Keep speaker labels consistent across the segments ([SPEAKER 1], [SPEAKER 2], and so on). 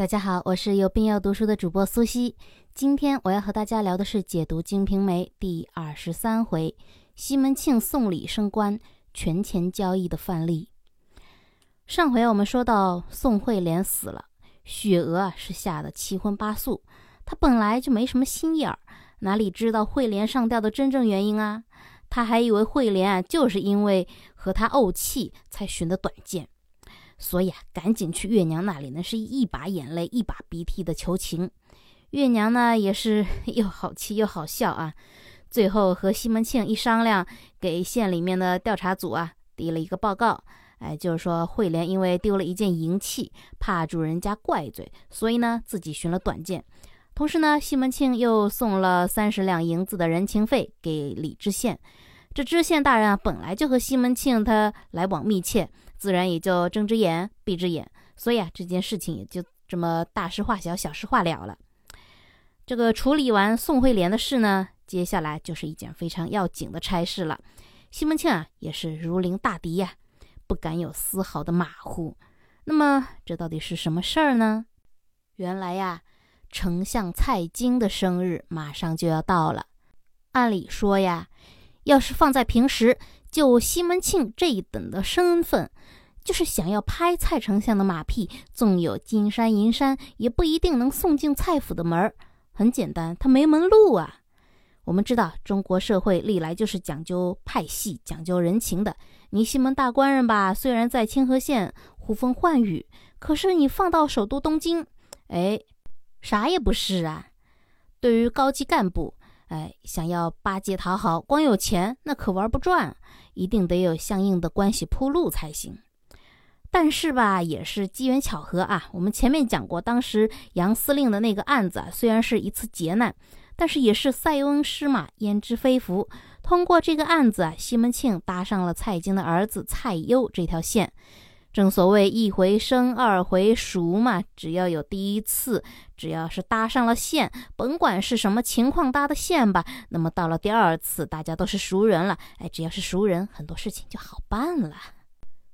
[SPEAKER 1] 大家好，我是有病要读书的主播苏西。今天我要和大家聊的是解读《金瓶梅》第二十三回，西门庆送礼升官，权钱交易的范例。上回我们说到宋惠莲死了，雪娥啊是吓得七荤八素，她本来就没什么心眼儿，哪里知道惠莲上吊的真正原因啊？她还以为惠莲啊就是因为和她怄气才寻的短见。所以啊，赶紧去月娘那里呢，是一把眼泪一把鼻涕的求情。月娘呢也是 又好气又好笑啊。最后和西门庆一商量，给县里面的调查组啊递了一个报告，哎，就是说惠莲因为丢了一件银器，怕主人家怪罪，所以呢自己寻了短见。同时呢，西门庆又送了三十两银子的人情费给李知县。这知县大人啊，本来就和西门庆他来往密切。自然也就睁只眼闭只眼，所以啊，这件事情也就这么大事化小，小事化了了。这个处理完宋惠莲的事呢，接下来就是一件非常要紧的差事了。西门庆啊，也是如临大敌呀，不敢有丝毫的马虎。那么这到底是什么事儿呢？原来呀，丞相蔡京的生日马上就要到了。按理说呀，要是放在平时。就西门庆这一等的身份，就是想要拍蔡丞相的马屁，纵有金山银山，也不一定能送进蔡府的门儿。很简单，他没门路啊。我们知道，中国社会历来就是讲究派系、讲究人情的。你西门大官人吧，虽然在清河县呼风唤雨，可是你放到首都东京，哎，啥也不是啊。对于高级干部。哎，想要巴结讨好，光有钱那可玩不转，一定得有相应的关系铺路才行。但是吧，也是机缘巧合啊。我们前面讲过，当时杨司令的那个案子，虽然是一次劫难，但是也是塞翁失马焉知非福。通过这个案子啊，西门庆搭上了蔡京的儿子蔡攸这条线。正所谓一回生，二回熟嘛。只要有第一次，只要是搭上了线，甭管是什么情况搭的线吧，那么到了第二次，大家都是熟人了。哎，只要是熟人，很多事情就好办了。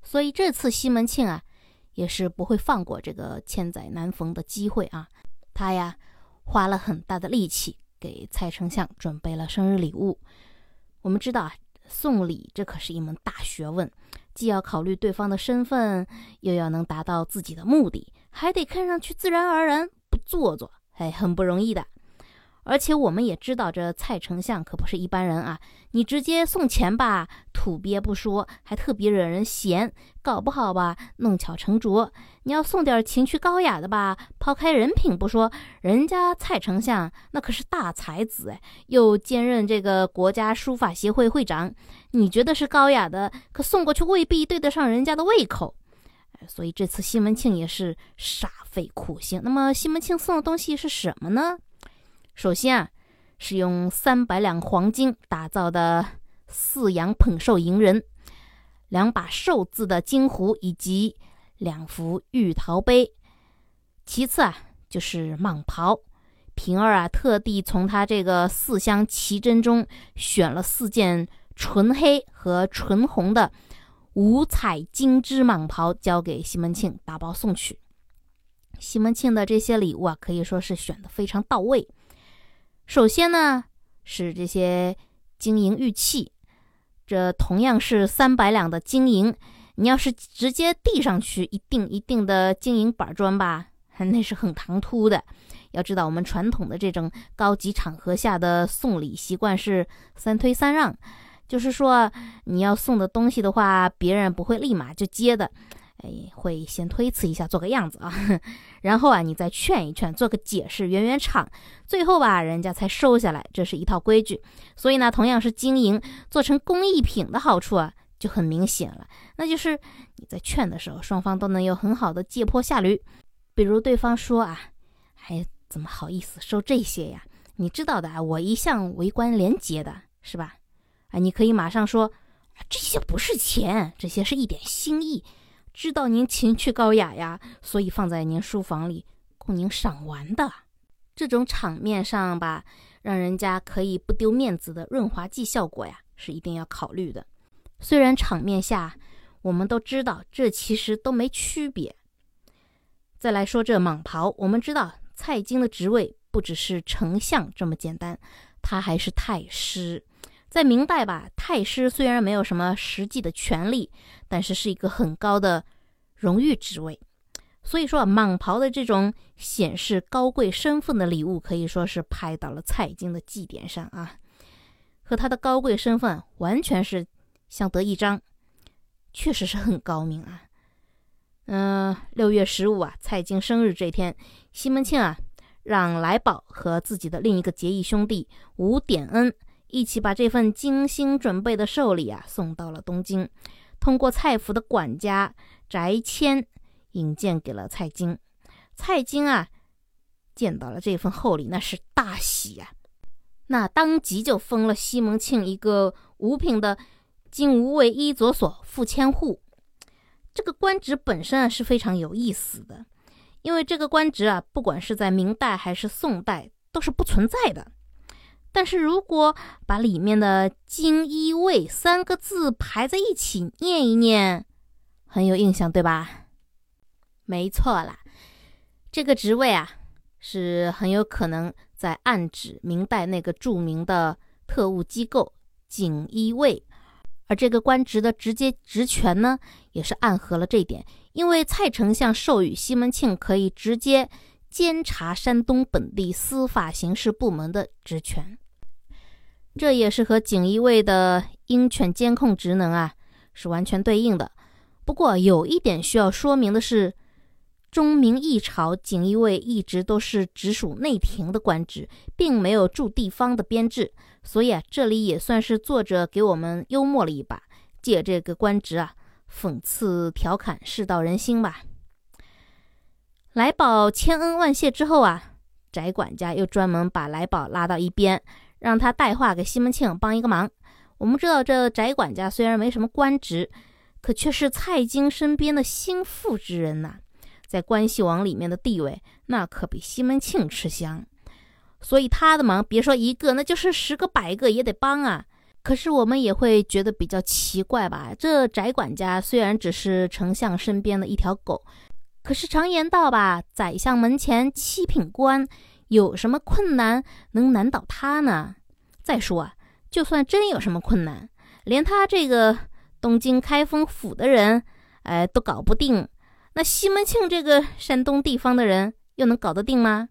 [SPEAKER 1] 所以这次西门庆啊，也是不会放过这个千载难逢的机会啊。他呀，花了很大的力气给蔡丞相准备了生日礼物。我们知道啊，送礼这可是一门大学问。既要考虑对方的身份，又要能达到自己的目的，还得看上去自然而然，不做作，哎，很不容易的。而且我们也知道，这蔡丞相可不是一般人啊！你直接送钱吧，土鳖不说，还特别惹人嫌；搞不好吧，弄巧成拙。你要送点情趣高雅的吧，抛开人品不说，人家蔡丞相那可是大才子哎，又兼任这个国家书法协会会长。你觉得是高雅的，可送过去未必对得上人家的胃口。所以这次西门庆也是煞费苦心。那么西门庆送的东西是什么呢？首先啊，是用三百两黄金打造的四羊捧寿银人，两把寿字的金壶，以及两幅玉陶杯。其次啊，就是蟒袍。平儿啊，特地从他这个四箱奇珍中选了四件纯黑和纯红的五彩金织蟒袍，交给西门庆打包送去。西门庆的这些礼物啊，可以说是选的非常到位。首先呢，是这些金银玉器，这同样是三百两的金银，你要是直接递上去一锭一锭的金银板砖吧，那是很唐突的。要知道，我们传统的这种高级场合下的送礼习惯是三推三让，就是说你要送的东西的话，别人不会立马就接的。哎，会先推辞一下，做个样子啊，然后啊，你再劝一劝，做个解释，圆圆场，最后吧，人家才收下来，这是一套规矩。所以呢，同样是经营，做成工艺品的好处啊，就很明显了，那就是你在劝的时候，双方都能有很好的借坡下驴。比如对方说啊，还怎么好意思收这些呀？你知道的啊，我一向为官廉洁的，是吧？啊，你可以马上说，这些不是钱，这些是一点心意。知道您情趣高雅呀，所以放在您书房里供您赏玩的。这种场面上吧，让人家可以不丢面子的润滑剂效果呀，是一定要考虑的。虽然场面下我们都知道这其实都没区别，再来说这蟒袍，我们知道蔡京的职位不只是丞相这么简单，他还是太师。在明代吧，太师虽然没有什么实际的权利，但是是一个很高的荣誉职位。所以说，蟒袍的这种显示高贵身份的礼物，可以说是拍到了蔡京的祭典上啊，和他的高贵身份完全是相得益彰，确实是很高明啊。嗯，六月十五啊，蔡京生日这天，西门庆啊，让来宝和自己的另一个结义兄弟吴典恩一起把这份精心准备的寿礼啊送到了东京，通过蔡府的管家翟谦引荐给了蔡京。蔡京啊，见到了这份厚礼，那是大喜呀，那当即就封了西门庆一个五品的金吾卫一左所副千户。这个官职本身啊是非常有意思的，因为这个官职啊，不管是在明代还是宋代都是不存在的。但是如果把里面的“金衣卫”三个字排在一起念一念，很有印象，对吧？没错啦，这个职位啊是很有可能在暗指明代那个著名的特务机构——锦衣卫。而这个官职的直接职权呢，也是暗合了这一点，因为蔡丞相授予西门庆可以直接监察山东本地司法刑事部门的职权，这也是和锦衣卫的鹰犬监控职能啊是完全对应的。不过有一点需要说明的是。中明一朝，锦衣卫一直都是直属内廷的官职，并没有驻地方的编制，所以啊，这里也算是作者给我们幽默了一把，借这个官职啊，讽刺调侃世道人心吧。来宝千恩万谢之后啊，翟管家又专门把来宝拉到一边，让他带话给西门庆帮一个忙。我们知道，这翟管家虽然没什么官职，可却是蔡京身边的心腹之人呐。在关系网里面的地位，那可比西门庆吃香，所以他的忙别说一个，那就是十个百个也得帮啊。可是我们也会觉得比较奇怪吧？这翟管家虽然只是丞相身边的一条狗，可是常言道吧，宰相门前七品官，有什么困难能难倒他呢？再说啊，就算真有什么困难，连他这个东京开封府的人，哎，都搞不定。那西门庆这个山东地方的人又能搞得定吗？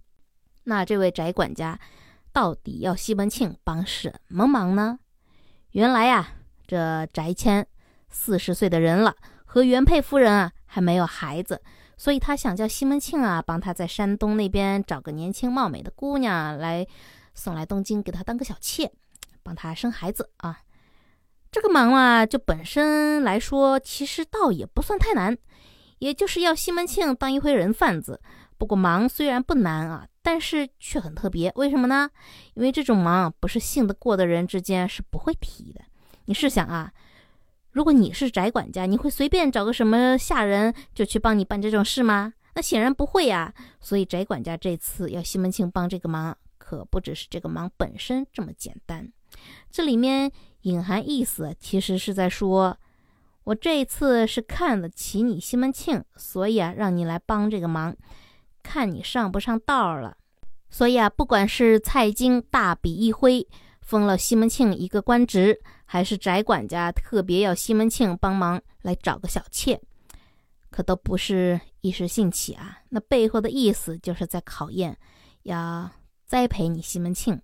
[SPEAKER 1] 那这位翟管家到底要西门庆帮什么忙呢？原来呀，这翟谦四十岁的人了，和原配夫人啊还没有孩子，所以他想叫西门庆啊帮他在山东那边找个年轻貌美的姑娘来送来东京，给他当个小妾，帮他生孩子啊。这个忙啊，就本身来说，其实倒也不算太难。也就是要西门庆当一回人贩子，不过忙虽然不难啊，但是却很特别。为什么呢？因为这种忙不是信得过的人之间是不会提的。你试想啊，如果你是翟管家，你会随便找个什么下人就去帮你办这种事吗？那显然不会呀。所以翟管家这次要西门庆帮这个忙，可不只是这个忙本身这么简单。这里面隐含意思，其实是在说。我这一次是看得起你西门庆，所以啊，让你来帮这个忙，看你上不上道了。所以啊，不管是蔡京大笔一挥封了西门庆一个官职，还是翟管家特别要西门庆帮忙来找个小妾，可都不是一时兴起啊。那背后的意思就是在考验，要栽培你西门庆。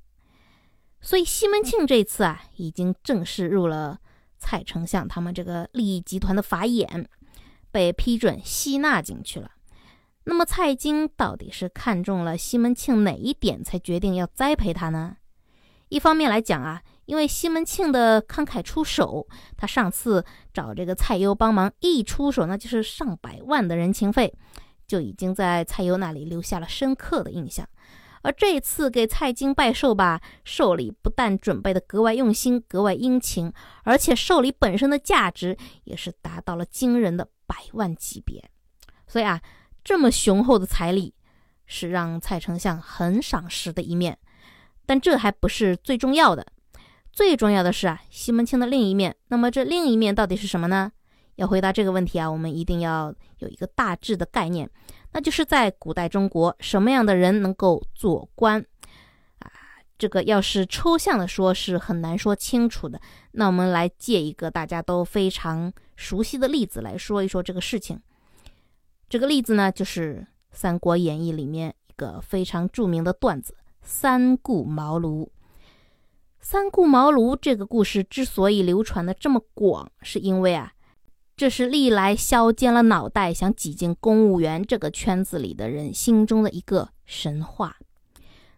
[SPEAKER 1] 所以西门庆这次啊，已经正式入了。蔡丞相他们这个利益集团的法眼被批准吸纳进去了。那么蔡京到底是看中了西门庆哪一点，才决定要栽培他呢？一方面来讲啊，因为西门庆的慷慨出手，他上次找这个蔡攸帮忙，一出手那就是上百万的人情费，就已经在蔡攸那里留下了深刻的印象。而这次给蔡京拜寿吧，寿礼不但准备的格外用心、格外殷勤，而且寿礼本身的价值也是达到了惊人的百万级别。所以啊，这么雄厚的彩礼是让蔡丞相很赏识的一面。但这还不是最重要的，最重要的是啊，西门庆的另一面。那么这另一面到底是什么呢？要回答这个问题啊，我们一定要有一个大致的概念，那就是在古代中国，什么样的人能够做官啊？这个要是抽象的说，是很难说清楚的。那我们来借一个大家都非常熟悉的例子来说一说这个事情。这个例子呢，就是《三国演义》里面一个非常著名的段子——三顾茅庐。三顾茅庐这个故事之所以流传的这么广，是因为啊。这是历来削尖了脑袋想挤进公务员这个圈子里的人心中的一个神话，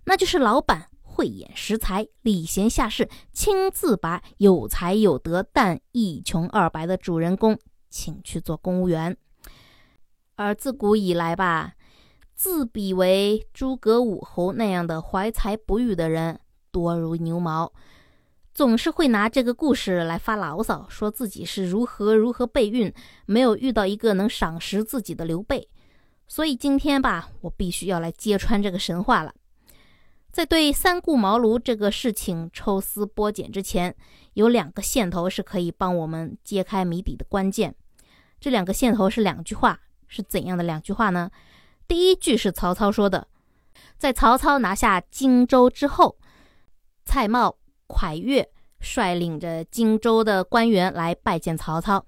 [SPEAKER 1] 那就是老板慧眼识才、礼贤下士，亲自把有才有德但一穷二白的主人公请去做公务员。而自古以来吧，自比为诸葛武侯那样的怀才不遇的人多如牛毛。总是会拿这个故事来发牢骚，说自己是如何如何备孕，没有遇到一个能赏识自己的刘备。所以今天吧，我必须要来揭穿这个神话了。在对三顾茅庐这个事情抽丝剥茧之前，有两个线头是可以帮我们揭开谜底的关键。这两个线头是两句话，是怎样的两句话呢？第一句是曹操说的，在曹操拿下荆州之后，蔡瑁。蒯越率领着荆州的官员来拜见曹操。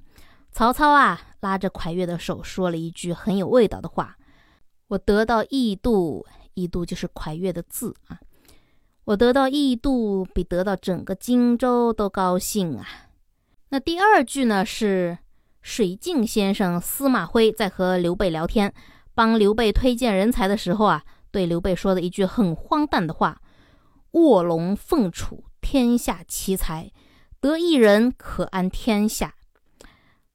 [SPEAKER 1] 曹操啊，拉着蒯越的手，说了一句很有味道的话：“我得到异度，异度就是蒯越的字啊。我得到异度，比得到整个荆州都高兴啊。”那第二句呢，是水镜先生司马徽在和刘备聊天，帮刘备推荐人才的时候啊，对刘备说的一句很荒诞的话：“卧龙凤雏。”天下奇才，得一人可安天下。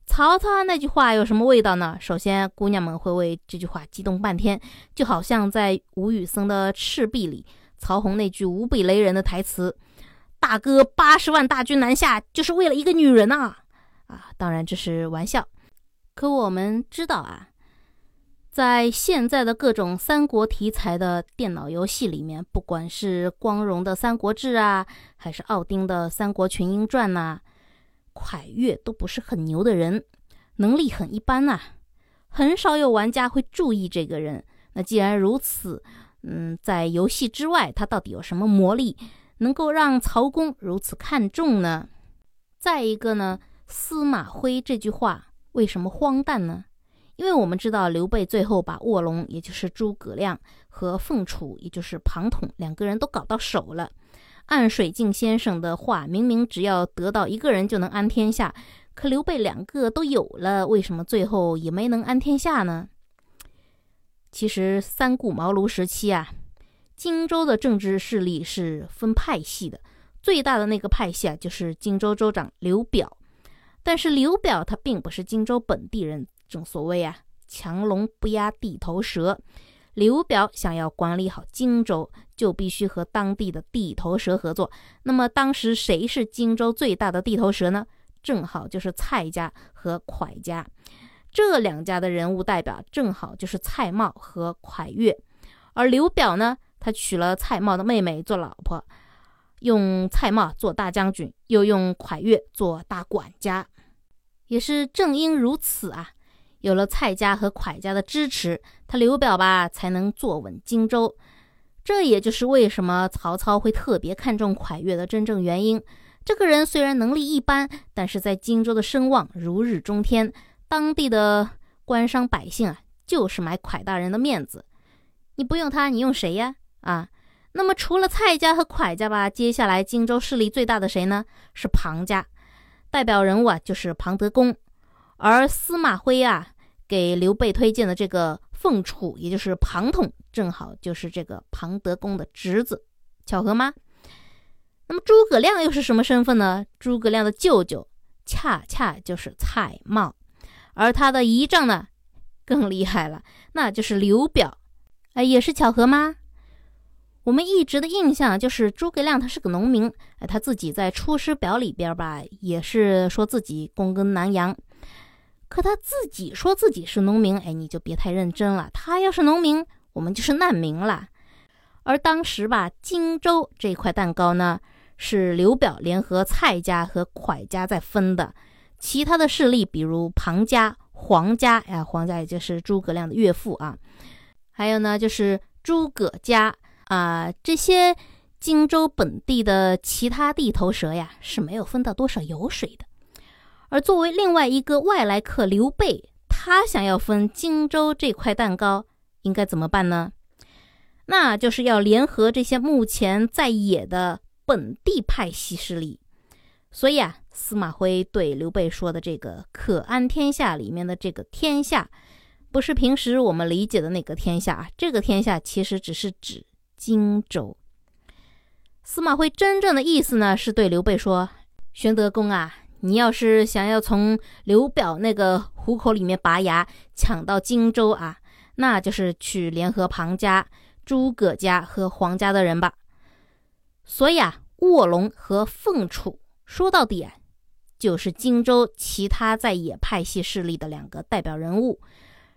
[SPEAKER 1] 曹操那句话有什么味道呢？首先，姑娘们会为这句话激动半天，就好像在吴宇森的《赤壁》里，曹洪那句无比雷人的台词：“大哥八十万大军南下，就是为了一个女人呐！”啊，当然这是玩笑。可我们知道啊。在现在的各种三国题材的电脑游戏里面，不管是光荣的《三国志》啊，还是奥丁的《三国群英传》呐，蒯越都不是很牛的人，能力很一般呐，很少有玩家会注意这个人。那既然如此，嗯，在游戏之外，他到底有什么魔力，能够让曹公如此看重呢？再一个呢，司马徽这句话为什么荒诞呢？因为我们知道刘备最后把卧龙，也就是诸葛亮和凤雏，也就是庞统两个人都搞到手了。按水镜先生的话，明明只要得到一个人就能安天下，可刘备两个都有了，为什么最后也没能安天下呢？其实三顾茅庐时期啊，荆州的政治势力是分派系的，最大的那个派系啊就是荆州州长刘表，但是刘表他并不是荆州本地人。正所谓啊，强龙不压地头蛇。刘表想要管理好荆州，就必须和当地的地头蛇合作。那么当时谁是荆州最大的地头蛇呢？正好就是蔡家和蒯家。这两家的人物代表正好就是蔡瑁和蒯越。而刘表呢，他娶了蔡瑁的妹妹做老婆，用蔡瑁做大将军，又用蒯越做大管家。也是正因如此啊。有了蔡家和蒯家的支持，他刘表吧才能坐稳荆州。这也就是为什么曹操会特别看重蒯越的真正原因。这个人虽然能力一般，但是在荆州的声望如日中天，当地的官商百姓啊，就是买蒯大人的面子。你不用他，你用谁呀？啊，那么除了蔡家和蒯家吧，接下来荆州势力最大的谁呢？是庞家，代表人物啊就是庞德公。而司马徽啊，给刘备推荐的这个凤雏，也就是庞统，正好就是这个庞德公的侄子，巧合吗？那么诸葛亮又是什么身份呢？诸葛亮的舅舅恰恰就是蔡瑁，而他的姨丈呢，更厉害了，那就是刘表，哎，也是巧合吗？我们一直的印象就是诸葛亮他是个农民，哎，他自己在《出师表》里边吧，也是说自己躬耕南阳。可他自己说自己是农民，哎，你就别太认真了。他要是农民，我们就是难民了。而当时吧，荆州这块蛋糕呢，是刘表联合蔡家和蒯家在分的。其他的势力，比如庞家、黄家，哎，黄家也就是诸葛亮的岳父啊，还有呢就是诸葛家啊，这些荆州本地的其他地头蛇呀是没有分到多少油水的。而作为另外一个外来客刘备，他想要分荆州这块蛋糕，应该怎么办呢？那就是要联合这些目前在野的本地派系势力。所以啊，司马徽对刘备说的这个“可安天下”里面的这个“天下”，不是平时我们理解的那个天下啊，这个天下其实只是指荆州。司马徽真正的意思呢，是对刘备说：“玄德公啊。”你要是想要从刘表那个虎口里面拔牙，抢到荆州啊，那就是去联合庞家、诸葛家和黄家的人吧。所以啊，卧龙和凤雏说到底啊，就是荆州其他在野派系势力的两个代表人物，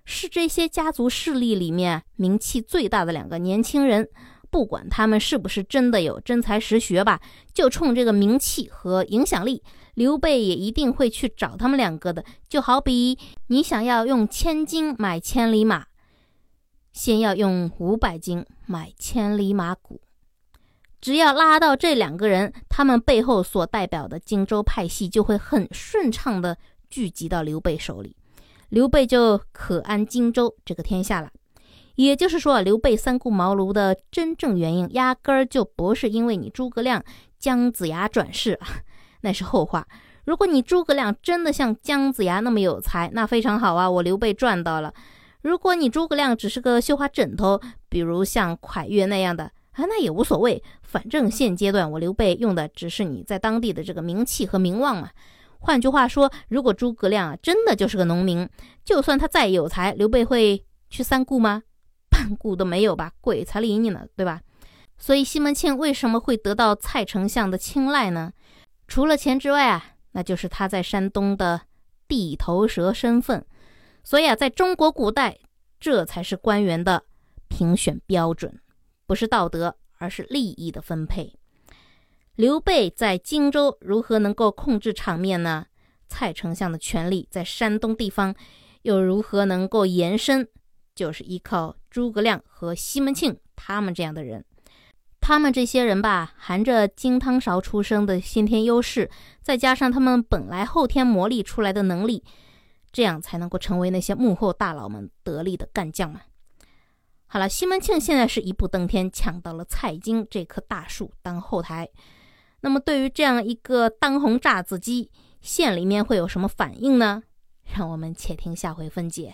[SPEAKER 1] 是这些家族势力里面名气最大的两个年轻人。不管他们是不是真的有真才实学吧，就冲这个名气和影响力。刘备也一定会去找他们两个的，就好比你想要用千金买千里马，先要用五百金买千里马骨。只要拉到这两个人，他们背后所代表的荆州派系就会很顺畅的聚集到刘备手里，刘备就可安荆州这个天下了。也就是说，刘备三顾茅庐的真正原因，压根儿就不是因为你诸葛亮姜子牙转世啊。那是后话。如果你诸葛亮真的像姜子牙那么有才，那非常好啊，我刘备赚到了。如果你诸葛亮只是个绣花枕头，比如像蒯越那样的啊，那也无所谓。反正现阶段我刘备用的只是你在当地的这个名气和名望嘛。换句话说，如果诸葛亮啊真的就是个农民，就算他再有才，刘备会去三顾吗？半顾都没有吧，鬼才理你呢，对吧？所以西门庆为什么会得到蔡丞相的青睐呢？除了钱之外啊，那就是他在山东的地头蛇身份。所以啊，在中国古代，这才是官员的评选标准，不是道德，而是利益的分配。刘备在荆州如何能够控制场面呢？蔡丞相的权力在山东地方又如何能够延伸？就是依靠诸葛亮和西门庆他们这样的人。他们这些人吧，含着金汤勺出生的先天优势，再加上他们本来后天磨砺出来的能力，这样才能够成为那些幕后大佬们得力的干将嘛。好了，西门庆现在是一步登天，抢到了蔡京这棵大树当后台。那么，对于这样一个当红炸子鸡，县里面会有什么反应呢？让我们且听下回分解。